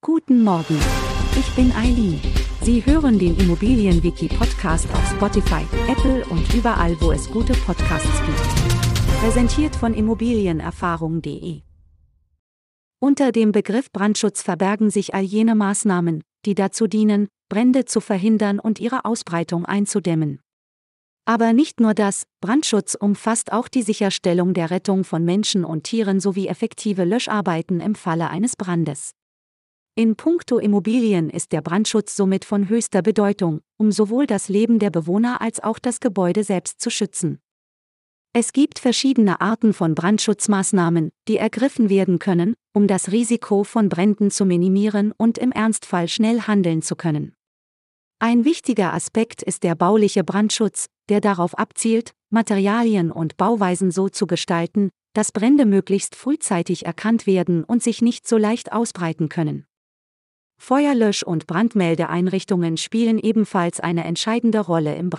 Guten Morgen. Ich bin Eileen. Sie hören den Immobilienwiki-Podcast auf Spotify, Apple und überall, wo es gute Podcasts gibt. Präsentiert von Immobilienerfahrung.de. Unter dem Begriff Brandschutz verbergen sich all jene Maßnahmen, die dazu dienen, Brände zu verhindern und ihre Ausbreitung einzudämmen. Aber nicht nur das, Brandschutz umfasst auch die Sicherstellung der Rettung von Menschen und Tieren sowie effektive Löscharbeiten im Falle eines Brandes. In puncto Immobilien ist der Brandschutz somit von höchster Bedeutung, um sowohl das Leben der Bewohner als auch das Gebäude selbst zu schützen. Es gibt verschiedene Arten von Brandschutzmaßnahmen, die ergriffen werden können, um das Risiko von Bränden zu minimieren und im Ernstfall schnell handeln zu können. Ein wichtiger Aspekt ist der bauliche Brandschutz, der darauf abzielt, Materialien und Bauweisen so zu gestalten, dass Brände möglichst frühzeitig erkannt werden und sich nicht so leicht ausbreiten können. Feuerlösch- und Brandmeldeeinrichtungen spielen ebenfalls eine entscheidende Rolle im Brandschutz.